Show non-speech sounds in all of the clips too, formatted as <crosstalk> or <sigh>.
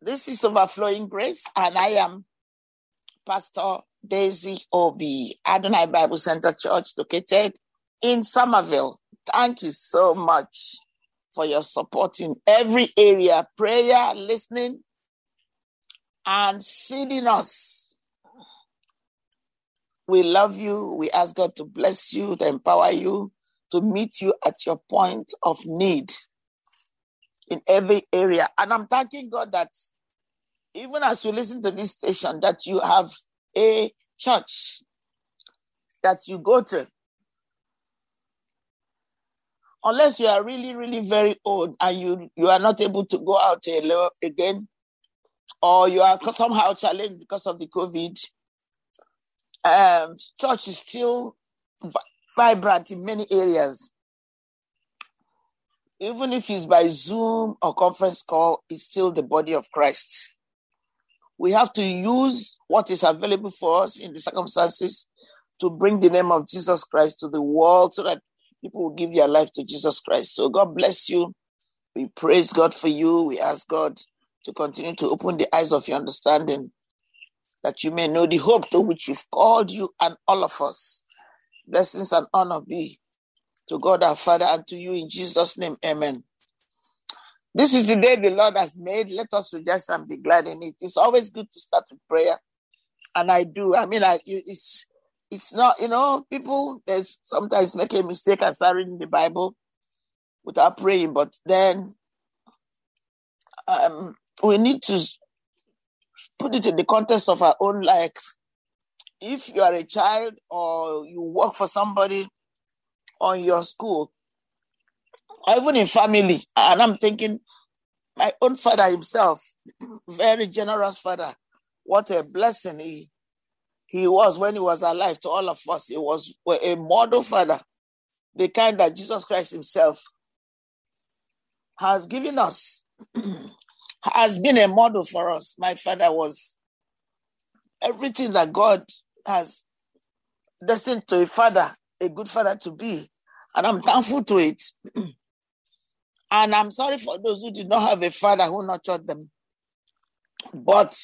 This is Overflowing Grace, and I am Pastor Daisy Obi, Adonai Bible Center Church, located in Somerville. Thank you so much for your support in every area prayer, listening, and seeding us. We love you. We ask God to bless you, to empower you, to meet you at your point of need in every area. And I'm thanking God that even as you listen to this station, that you have a church that you go to. Unless you are really, really very old and you, you are not able to go out again, or you are somehow challenged because of the COVID, um, church is still vibrant in many areas even if it's by Zoom or conference call, it's still the body of Christ. We have to use what is available for us in the circumstances to bring the name of Jesus Christ to the world so that people will give their life to Jesus Christ. So God bless you. We praise God for you. We ask God to continue to open the eyes of your understanding that you may know the hope to which you've called you and all of us. Blessings and honor be to God our Father and to you in Jesus' name. Amen. This is the day the Lord has made. Let us rejoice and be glad in it. It's always good to start with prayer. And I do. I mean, like it's it's not, you know, people there's sometimes make a mistake and start reading the Bible without praying, but then um, we need to put it in the context of our own life. If you are a child or you work for somebody on your school, or even in family. And I'm thinking, my own father himself, very generous father, what a blessing he he was when he was alive to all of us. He was a model father, the kind that Jesus Christ himself has given us, <clears throat> has been a model for us. My father was everything that God has destined to a father a good father to be. And I'm thankful to it. <clears throat> and I'm sorry for those who did not have a father who nurtured them. But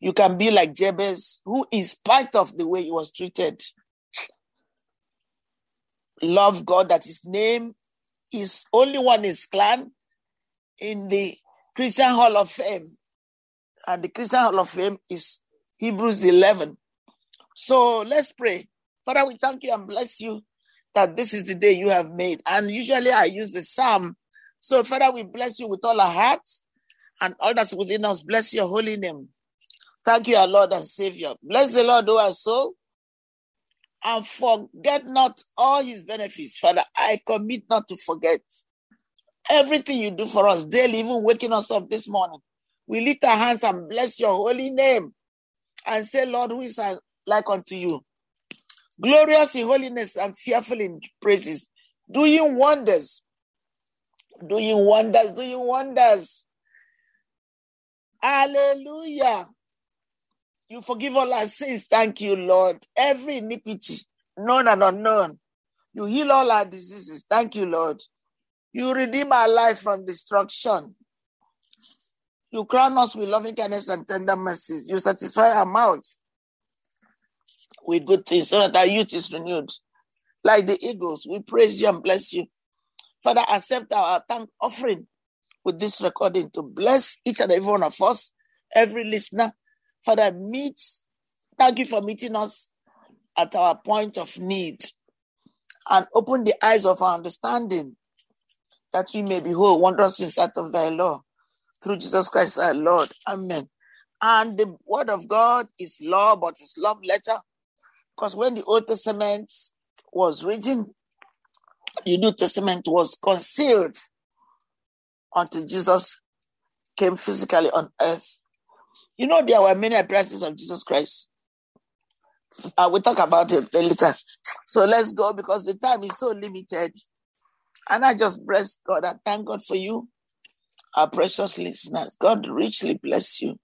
you can be like Jabez, who, in spite of the way he was treated, loved God that his name is only one is clan in the Christian Hall of Fame. And the Christian Hall of Fame is Hebrews 11. So let's pray. Father, we thank you and bless you that this is the day you have made. And usually I use the psalm. So, Father, we bless you with all our hearts and all that's within us. Bless your holy name. Thank you, our Lord and Savior. Bless the Lord, O our soul, and forget not all his benefits. Father, I commit not to forget everything you do for us daily, even waking us up this morning. We lift our hands and bless your holy name and say, Lord, who is like unto you? Glorious in holiness and fearful in praises, doing wonders, doing wonders, doing wonders. Hallelujah. You forgive all our sins. Thank you, Lord. Every iniquity, known and unknown. You heal all our diseases. Thank you, Lord. You redeem our life from destruction. You crown us with loving kindness and tender mercies. You satisfy our mouth with good things so that our youth is renewed. Like the eagles, we praise you and bless you. Father, accept our thank offering with this recording to bless each and every one of us, every listener. Father, meet, thank you for meeting us at our point of need and open the eyes of our understanding that we may behold wondrous things out of thy law through Jesus Christ our Lord. Amen. And the word of God is law, but it's love letter because when the Old Testament was written, the New Testament was concealed until Jesus came physically on earth. You know, there were many appearances of Jesus Christ. Uh, we'll talk about it later. So let's go because the time is so limited. And I just bless God and thank God for you, our precious listeners. God richly bless you.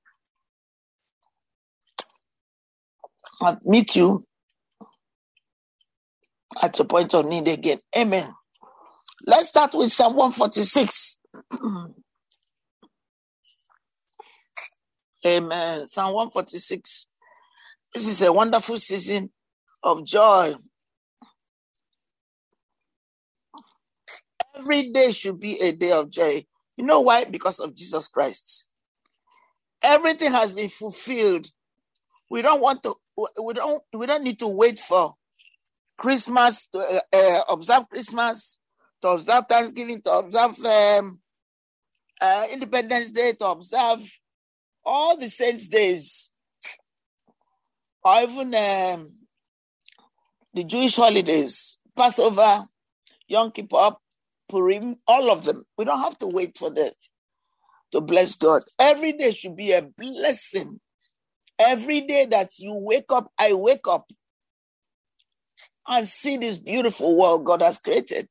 I'll meet you at your point of need again. Amen. Let's start with Psalm 146. <clears throat> Amen. Psalm 146. This is a wonderful season of joy. Every day should be a day of joy. You know why? Because of Jesus Christ. Everything has been fulfilled. We don't want to. We don't. We don't need to wait for Christmas to uh, uh, observe Christmas, to observe Thanksgiving, to observe um, uh, Independence Day, to observe all the saints' days, or even um, the Jewish holidays, Passover, Yom Kippur, Purim, all of them. We don't have to wait for that to bless God. Every day should be a blessing. Every day that you wake up, I wake up and see this beautiful world God has created.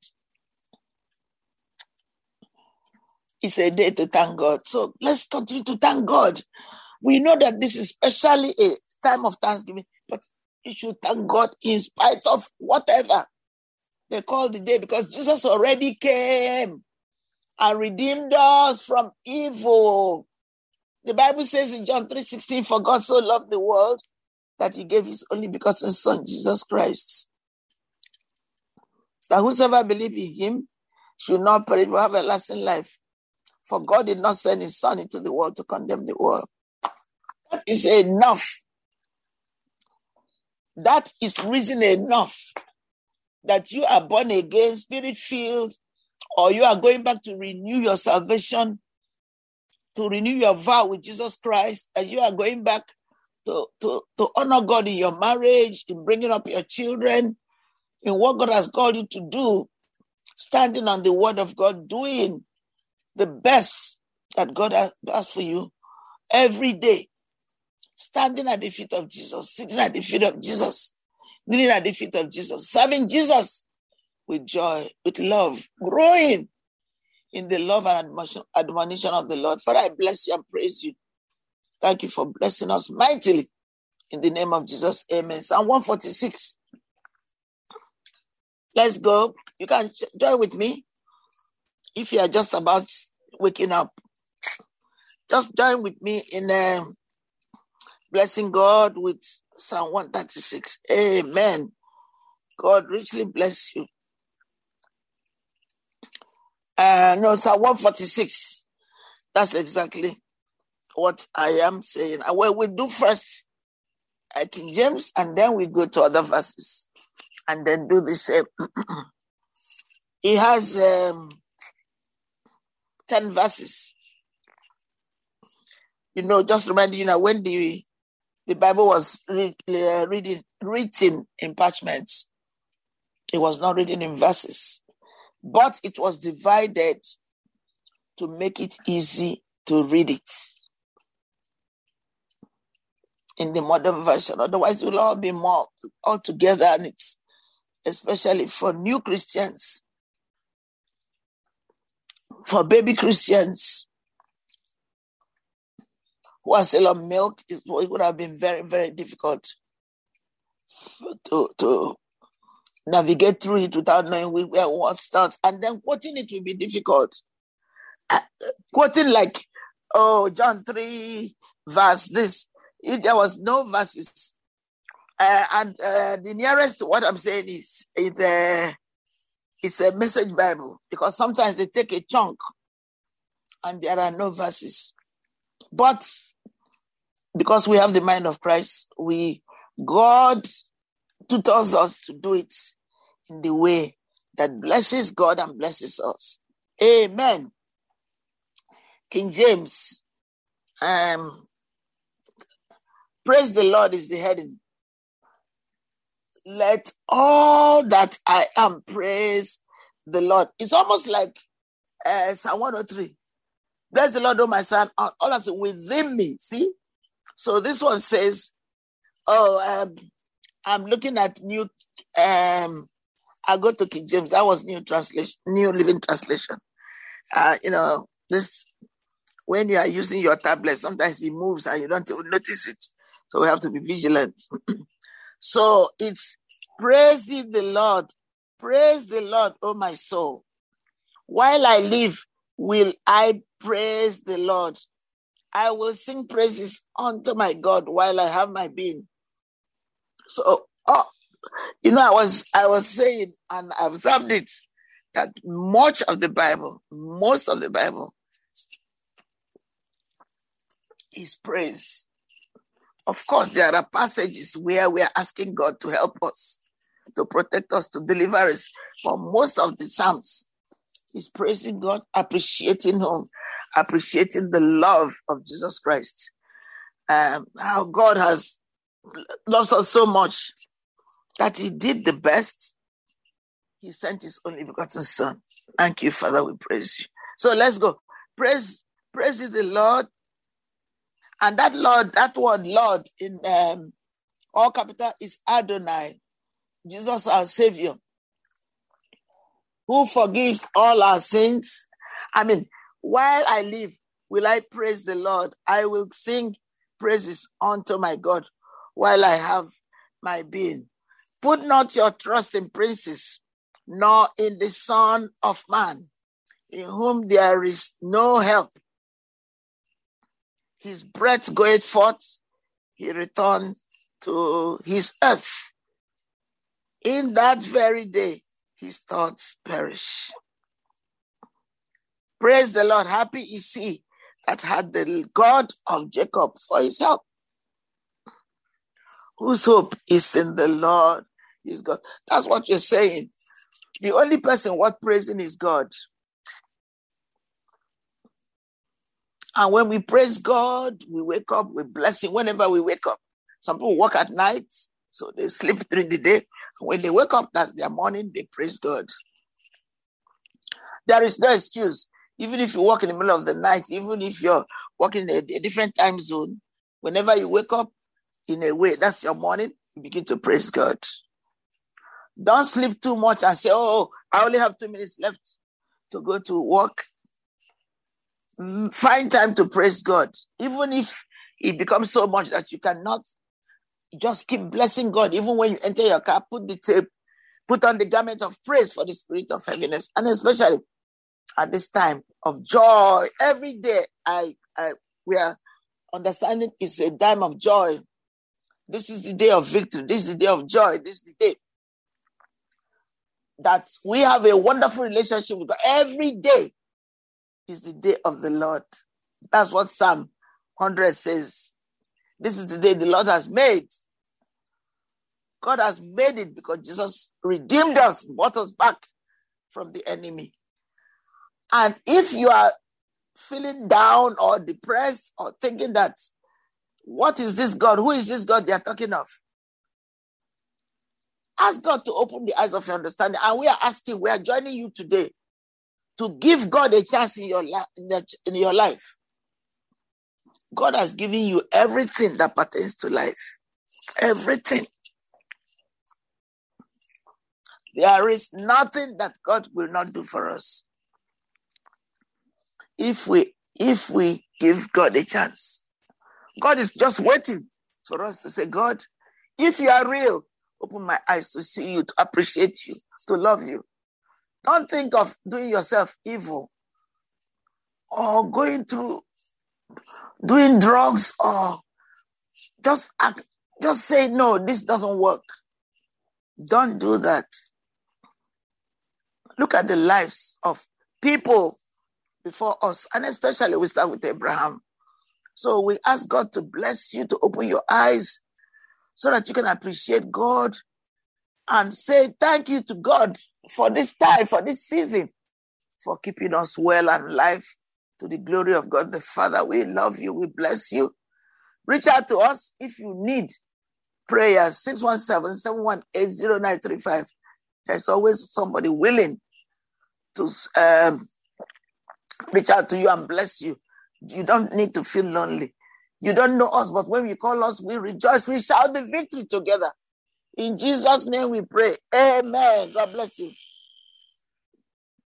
It's a day to thank God. So let's continue to thank God. We know that this is especially a time of thanksgiving, but you should thank God in spite of whatever they call the day because Jesus already came and redeemed us from evil. The Bible says in John 3:16, For God so loved the world that he gave his only begotten Son, Jesus Christ. That whosoever believe in him should not perish but have everlasting life. For God did not send his son into the world to condemn the world. That is enough. That is reason enough that you are born again, spirit filled, or you are going back to renew your salvation, to renew your vow with Jesus Christ, as you are going back to, to, to honor God in your marriage, in bringing up your children, in what God has called you to do, standing on the word of God, doing the best that God has, has for you every day, standing at the feet of Jesus, sitting at the feet of Jesus, kneeling at the feet of Jesus, serving Jesus with joy, with love, growing in the love and admonition of the Lord. Father, I bless you and praise you. Thank you for blessing us mightily. In the name of Jesus, amen. Psalm 146. Let's go. You can join with me if you are just about waking up. Just join with me in um, blessing God with Psalm 136. Amen. God richly bless you. Uh, no, Psalm 146. That's exactly what I am saying. Uh, well, we do first uh, King James, and then we go to other verses, and then do the same. he has um, 10 verses. You know, just remind you know, when the the Bible was uh, reading, written in parchments. It was not written in verses, but it was divided to make it easy to read it in the modern version. Otherwise, it will all be more all together, and it's especially for new Christians, for baby Christians who are still on milk, it would have been very, very difficult to to navigate through it without knowing where what starts. And then quoting it will be difficult. Uh, quoting like, oh, John 3, verse this. It, there was no verses. Uh, and uh, the nearest to what I'm saying is it's a, it's a message Bible because sometimes they take a chunk and there are no verses. But because we have the mind of Christ, we God tutors us to do it in the way that blesses God and blesses us. Amen. King James, um, praise the Lord is the heading. Let all that I am praise the Lord. It's almost like uh, Psalm 103. Bless the Lord, O my son, all us within me. See, so this one says, "Oh, um, I'm looking at new. Um, I go to King James. That was new translation, new living translation. Uh, you know, this when you are using your tablet, sometimes it moves and you don't notice it. So we have to be vigilant. <clears throat> so it's praising the Lord. Praise the Lord, oh my soul. While I live, will I praise the Lord. I will sing praises unto my God while I have my being. So, oh, you know, I was I was saying, and I observed it, that much of the Bible, most of the Bible, is praise. Of course, there are passages where we are asking God to help us, to protect us, to deliver us. But most of the Psalms is praising God, appreciating Him, appreciating the love of Jesus Christ. Um, how God has loves us so much that He did the best. He sent His only begotten Son. Thank you, Father. We praise you. So let's go. Praise, praise the Lord. And that Lord, that word Lord in um, all capital is Adonai, Jesus our Savior, who forgives all our sins. I mean, while I live, will I praise the Lord? I will sing praises unto my God while I have my being. Put not your trust in princes, nor in the Son of Man, in whom there is no help. His breath goeth forth, he returns to his earth. In that very day, his thoughts perish. Praise the Lord. Happy is he that had the God of Jacob for his help. Whose hope is in the Lord is God. That's what you're saying. The only person worth praising is God. And when we praise God, we wake up with blessing whenever we wake up. Some people work at night, so they sleep <laughs> during the day. When they wake up, that's their morning, they praise God. There is no excuse. Even if you work in the middle of the night, even if you're working in a, a different time zone, whenever you wake up, in a way, that's your morning, you begin to praise God. Don't sleep too much and say, oh, I only have two minutes left to go to work. Find time to praise God, even if it becomes so much that you cannot just keep blessing God. Even when you enter your car, put the tape, put on the garment of praise for the spirit of heaviness, and especially at this time of joy. Every day, I, I we are understanding is a time of joy. This is the day of victory. This is the day of joy. This is the day that we have a wonderful relationship with God. Every day is the day of the Lord. That's what Psalm 100 says. This is the day the Lord has made. God has made it because Jesus redeemed us, brought us back from the enemy. And if you are feeling down or depressed or thinking that, what is this God? Who is this God they are talking of? Ask God to open the eyes of your understanding. And we are asking, we are joining you today to give God a chance in your, li- in, the, in your life. God has given you everything that pertains to life. Everything. There is nothing that God will not do for us. If we if we give God a chance. God is just waiting for us to say, God, if you are real, open my eyes to see you, to appreciate you, to love you. Don't think of doing yourself evil or going through doing drugs or just act, just say no, this doesn't work. Don't do that. Look at the lives of people before us, and especially we start with Abraham. So we ask God to bless you, to open your eyes so that you can appreciate God and say thank you to God for this time, for this season, for keeping us well and alive to the glory of God the Father. We love you. We bless you. Reach out to us if you need prayer. 617 718 0935. There's always somebody willing to um, reach out to you and bless you. You don't need to feel lonely. You don't know us, but when you call us, we rejoice. We shout the victory together. In Jesus' name we pray. Amen. God bless you.